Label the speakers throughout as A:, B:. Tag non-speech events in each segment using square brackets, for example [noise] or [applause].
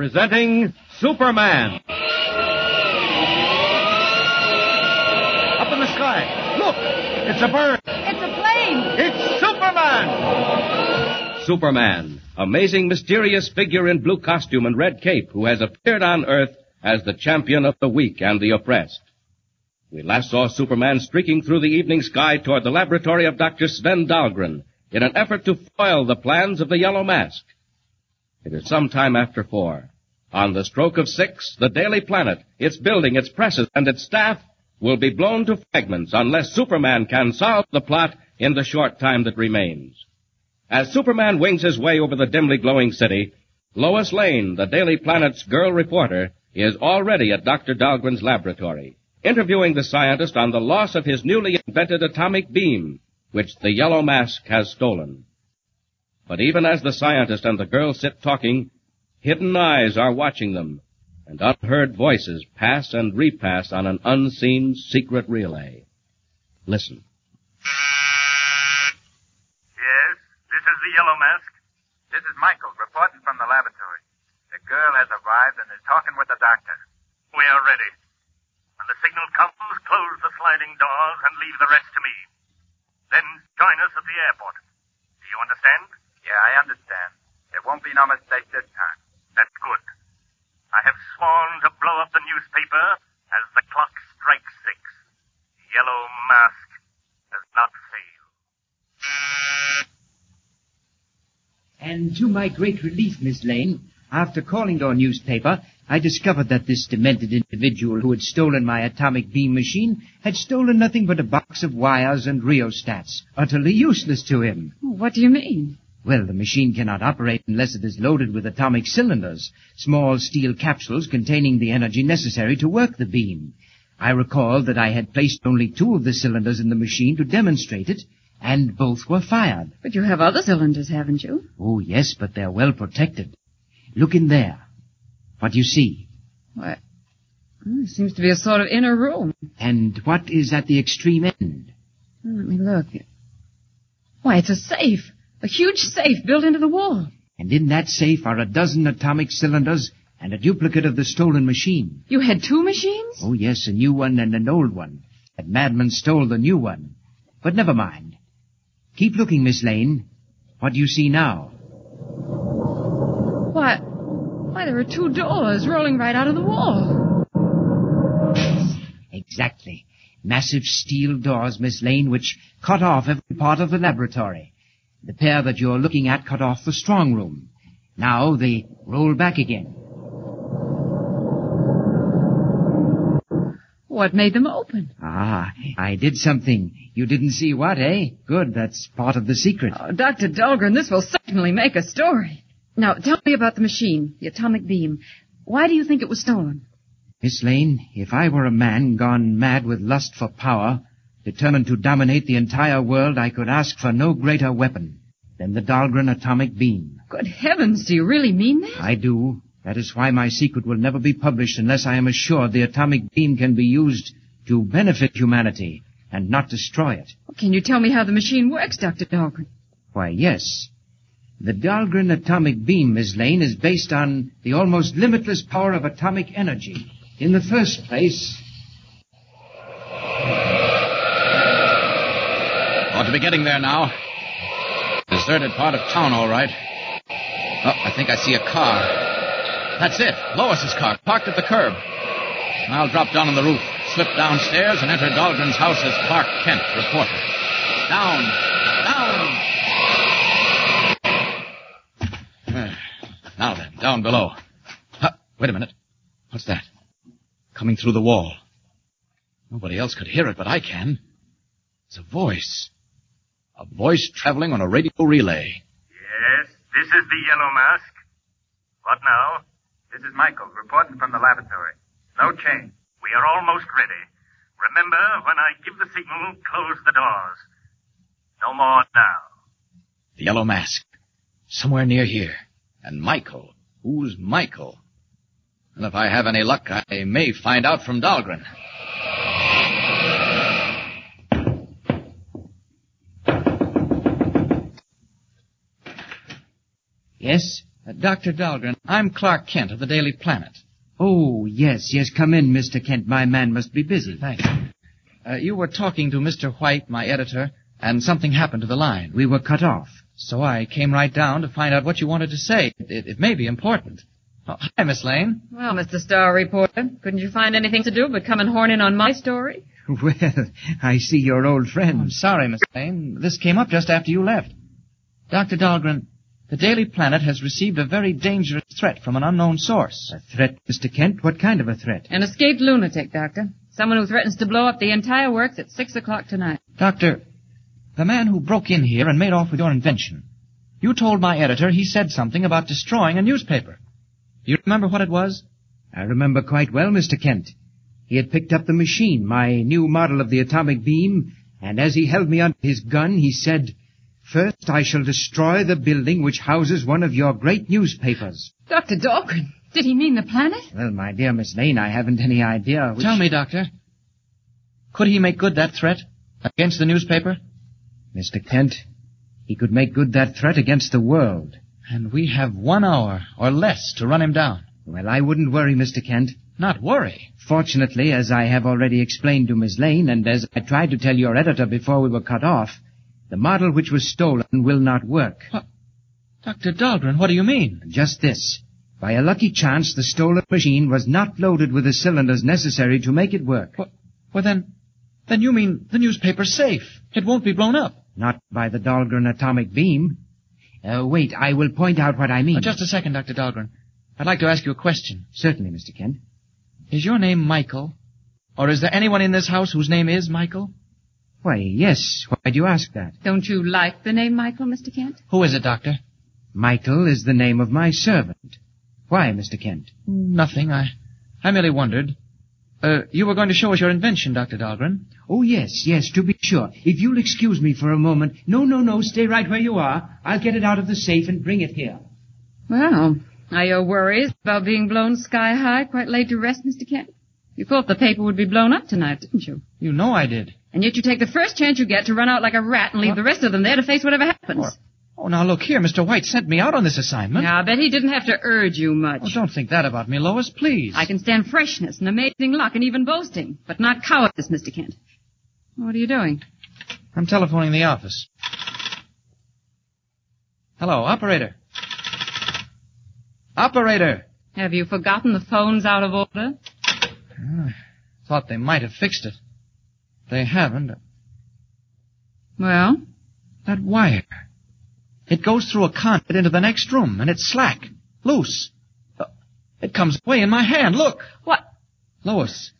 A: Presenting Superman. Up in the sky. Look! It's a bird.
B: It's a plane.
A: It's Superman! Superman, amazing mysterious figure in blue costume and red cape who has appeared on Earth as the champion of the weak and the oppressed. We last saw Superman streaking through the evening sky toward the laboratory of Dr. Sven Dahlgren in an effort to foil the plans of the Yellow Mask. It is some time after four. On the stroke of six, the Daily Planet, its building, its presses, and its staff will be blown to fragments unless Superman can solve the plot in the short time that remains. As Superman wings his way over the dimly glowing city, Lois Lane, the Daily Planet's girl reporter, is already at Dr. Dahlgren's laboratory, interviewing the scientist on the loss of his newly invented atomic beam, which the Yellow Mask has stolen. But even as the scientist and the girl sit talking, hidden eyes are watching them, and unheard voices pass and repass on an unseen secret relay. Listen.
C: Yes, this is the Yellow Mask. This is Michael, reporting from the laboratory. The girl has arrived and is talking with the doctor. We are ready. When the signal comes, close the sliding doors and leave the rest to me. Then join us at the airport. Do you understand? Yeah, I understand. There won't be no mistake this time. That's good. I have sworn to blow up the newspaper as the clock strikes six. Yellow Mask does not fail.
D: And to my great relief, Miss Lane, after calling your newspaper, I discovered that this demented individual who had stolen my atomic beam machine had stolen nothing but a box of wires and rheostats, utterly useless to him.
B: What do you mean?
D: Well, the machine cannot operate unless it is loaded with atomic cylinders, small steel capsules containing the energy necessary to work the beam. I recalled that I had placed only two of the cylinders in the machine to demonstrate it, and both were fired.
B: But you have other cylinders, haven't you?
D: Oh, yes, but they're well protected. Look in there. What do you see?
B: What? Oh, hmm, it seems to be a sort of inner room.
D: And what is at the extreme end?
B: Oh, let me look. Why, it's a safe. A huge safe built into the wall.
D: And in that safe are a dozen atomic cylinders and a duplicate of the stolen machine.
B: You had two machines?
D: Oh, yes, a new one and an old one. That madman stole the new one. But never mind. Keep looking, Miss Lane. What do you see now?
B: Why, why, there are two doors rolling right out of the wall.
D: Exactly. Massive steel doors, Miss Lane, which cut off every part of the laboratory. The pair that you're looking at cut off the strong room. Now they roll back again.
B: What made them open?
D: Ah, I did something. You didn't see what, eh? Good, that's part of the secret.
B: Oh, Dr. Dahlgren, this will certainly make a story. Now, tell me about the machine, the atomic beam. Why do you think it was stolen?
D: Miss Lane, if I were a man gone mad with lust for power, determined to dominate the entire world, I could ask for no greater weapon than the Dahlgren atomic beam.
B: Good heavens, do you really mean that?
D: I do. That is why my secret will never be published unless I am assured the atomic beam can be used to benefit humanity and not destroy it.
B: Can you tell me how the machine works, Dr. Dahlgren?
D: Why, yes. The Dahlgren atomic beam, Miss Lane, is based on the almost limitless power of atomic energy. In the first place,
E: Ought to be getting there now. Deserted part of town, all right. Oh, I think I see a car. That's it. Lois's car, parked at the curb. I'll drop down on the roof, slip downstairs, and enter Dahlgren's house as Clark Kent, reporter. Down, down. Now then, down below. Huh, wait a minute. What's that? Coming through the wall. Nobody else could hear it, but I can. It's a voice. A voice traveling on a radio relay.
C: Yes, this is the Yellow Mask. What now? This is Michael, reporting from the laboratory. No change. We are almost ready. Remember, when I give the signal, close the doors. No more now.
E: The yellow mask. Somewhere near here. And Michael. Who's Michael? And if I have any luck, I may find out from Dahlgren.
D: Yes?
E: Uh, Dr. Dahlgren, I'm Clark Kent of the Daily Planet.
D: Oh, yes, yes, come in, Mr. Kent. My man must be busy.
E: Thanks. Uh, you were talking to Mr. White, my editor, and something happened to the line.
D: We were cut off.
E: So I came right down to find out what you wanted to say. It, it may be important. Oh, hi, Miss Lane.
B: Well, Mr. Star Reporter, couldn't you find anything to do but come and horn in on my story? [laughs]
D: Well, I see you're old
E: I'm sorry, Miss Lane. This came up just after you left. Dr. Dahlgren, the Daily Planet has received a very dangerous threat from an unknown source.
D: A threat, Mr. Kent? What kind of a threat?
B: An escaped lunatic, Doctor. Someone who threatens to blow up the entire works at six o'clock tonight.
E: Doctor, the man who broke in here and made off with your invention. You told my editor he said something about destroying a newspaper. You remember what it was?
D: I remember quite well, Mr. Kent. He had picked up the machine, my new model of the atomic beam, and as he held me under his gun, he said, First I shall destroy the building which houses one of your great newspapers.
B: Dr. Dahlgren, did he mean the planet?
D: Well, my dear Miss Lane, I haven't any idea which...
E: Tell me, Doctor. Could he make good that threat against the newspaper?
D: Mr. Kent, he could make good that threat against the world.
E: And we have one hour or less to run him down.
D: Well, I wouldn't worry, Mr. Kent.
E: Not worry.
D: Fortunately, as I have already explained to Miss Lane, and as I tried to tell your editor before we were cut off, the model which was stolen will not work.
E: Dr. Dahlgren, what do you mean?
D: Just this. By a lucky chance, the stolen machine was not loaded with the cylinders necessary to make it work.
E: Well, well then, then you mean the newspaper's safe. It won't be blown up.
D: Not by the Dahlgren atomic beam. Uh, wait, I will point out what I mean.
E: Oh, just a second, Dr. Dahlgren. I'd like to ask you a question.
D: Certainly, Mr. Kent.
E: Is your name Michael? Or is there anyone in this house whose name is Michael?
D: Why, yes. Why do you ask that?
B: Don't you like the name Michael, Mr. Kent?
E: Who is it, Doctor?
D: Michael is the name of my servant. Why, Mr. Kent?
E: Nothing. I, I merely wondered. Uh, you were going to show us your invention, Dr. Dahlgren.
D: Oh, yes, yes, to be sure. If you'll excuse me for a moment. No, no, no, stay right where you are. I'll get it out of the safe and bring it here.
B: Well, are your worries about being blown sky high quite laid to rest, Mr. Kent? You thought the paper would be blown up tonight, didn't you?
E: You know I did.
B: And yet you take the first chance you get to run out like a rat and leave the rest of them there to face whatever happens.
E: Oh, now look here. Mr. White sent me out on this assignment.
B: Yeah, I bet he didn't have to urge you much.
E: Oh, don't think that about me, Lois, please.
B: I can stand freshness and amazing luck and even boasting, but not cowardice, Mr. Kent. What are you doing?
E: I'm telephoning the office. Hello, operator. Operator!
B: Have you forgotten the phone's out of order?
E: Ah, thought they might have fixed it. They haven't.
B: Well,
E: That wire. It goes through a conduit into the next room, and it's slack, loose. Uh, It comes away in my hand. Look!
B: what?
E: Lois,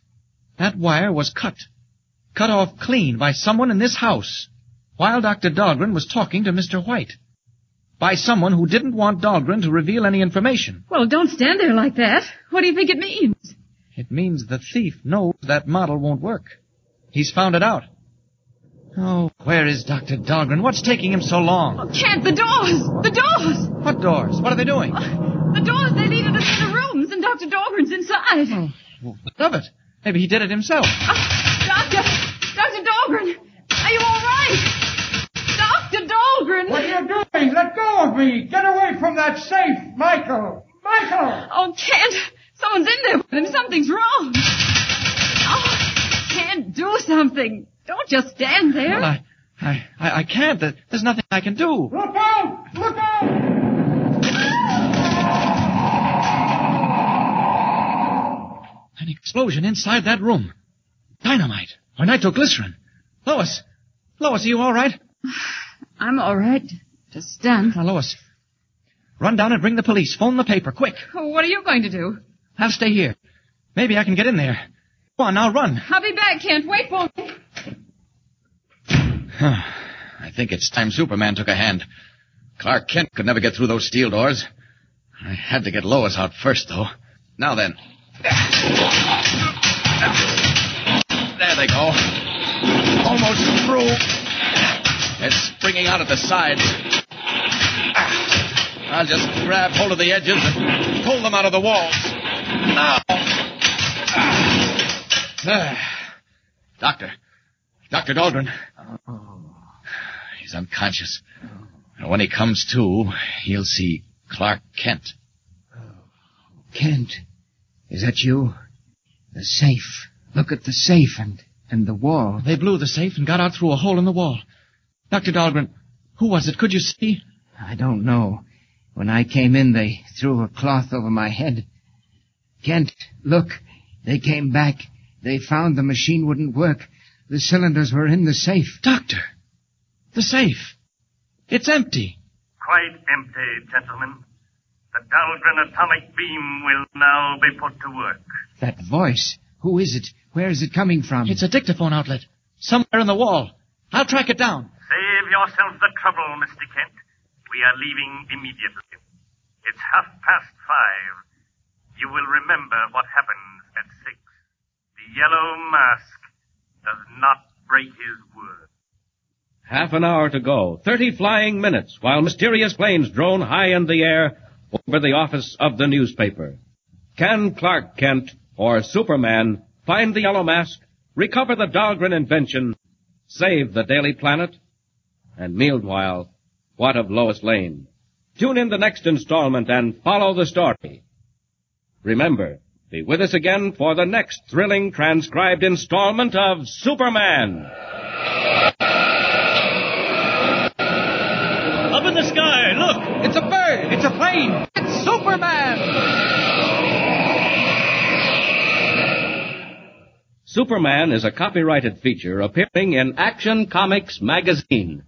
E: that wire was cut. Cut off clean by someone in this house while Dr. Dahlgren was talking to Mr. White. By someone who didn't want Dahlgren to reveal any information.
B: Well, don't stand there like that. What do you think it means?
E: It means the thief knows that model won't work. He's found it out. Oh, where is Dr. Dahlgren? What's taking him so long?
B: Oh, Kent, the doors! The doors!
E: What doors? What are they doing?
B: Oh, the doors, they lead into the rooms, and Dr. Dahlgren's inside.
E: Oh, well, of it. Maybe he did it himself.
B: Oh, doctor! Dr. Dahlgren! Are you all right? Dr. Dahlgren!
F: What are you doing? Let go of me! Get away from that safe! Michael! Michael!
B: Oh, Kent! Someone's in there with him. Something's wrong. Kent, do something. Don't just stand there.
E: Well, I, I, I, I can't. There's nothing I can do.
F: Look out! Look out!
E: An explosion inside that room. Dynamite or nitroglycerin. Lois, Lois, are you all right? [sighs]
B: I'm all right. Just stand.
E: Now, Lois, run down and bring the police. Phone the paper, quick.
B: What are you going to do?
E: I'll stay here. Maybe I can get in there. On, now run.
B: I'll be back, Kent. Wait for me. [sighs]
A: I think it's time Superman took a hand. Clark Kent could never get through those steel doors. I had to get Lois out first, though. Now then. There they go. Almost through. It's springing out at the sides. I'll just grab hold of the edges and pull them out of the walls. Now. [sighs] Doctor. Dr. Dahlgren. Oh. He's unconscious. And when he comes to, he'll see
E: Clark Kent. Oh.
D: Kent, is that you? The safe. Look at the safe and, and the wall.
E: They blew the safe and got out through a hole in the wall. Dr. Dahlgren, who was it? Could you see?
D: I don't know. When I came in, they threw a cloth over my head. Kent, look. They came back. They found the machine wouldn't work. The cylinders were in the safe.
E: Doctor, the safe. It's empty.
C: Quite empty, gentlemen. The Dahlgren atomic beam will now be put to work.
D: That voice. Who is it? Where is it coming from?
E: It's a dictaphone outlet. Somewhere in the wall. I'll track it down.
C: Save yourself the trouble, Mr. Kent. We are leaving immediately. It's half past five. You will remember what happens at six. The yellow mask does not break his word.
A: Half an hour to go. Thirty flying minutes while mysterious planes drone high in the air over the office of the newspaper. Can Clark Kent or Superman find the yellow mask, recover the Dahlgren invention, save the Daily Planet? And meanwhile, what of Lois Lane? Tune in the next installment and follow the story. Remember, be with us again for the next thrilling transcribed installment of Superman.
F: Up in the sky, look! It's a bird! It's a plane! It's Superman!
A: Superman is a copyrighted feature appearing in Action Comics magazine.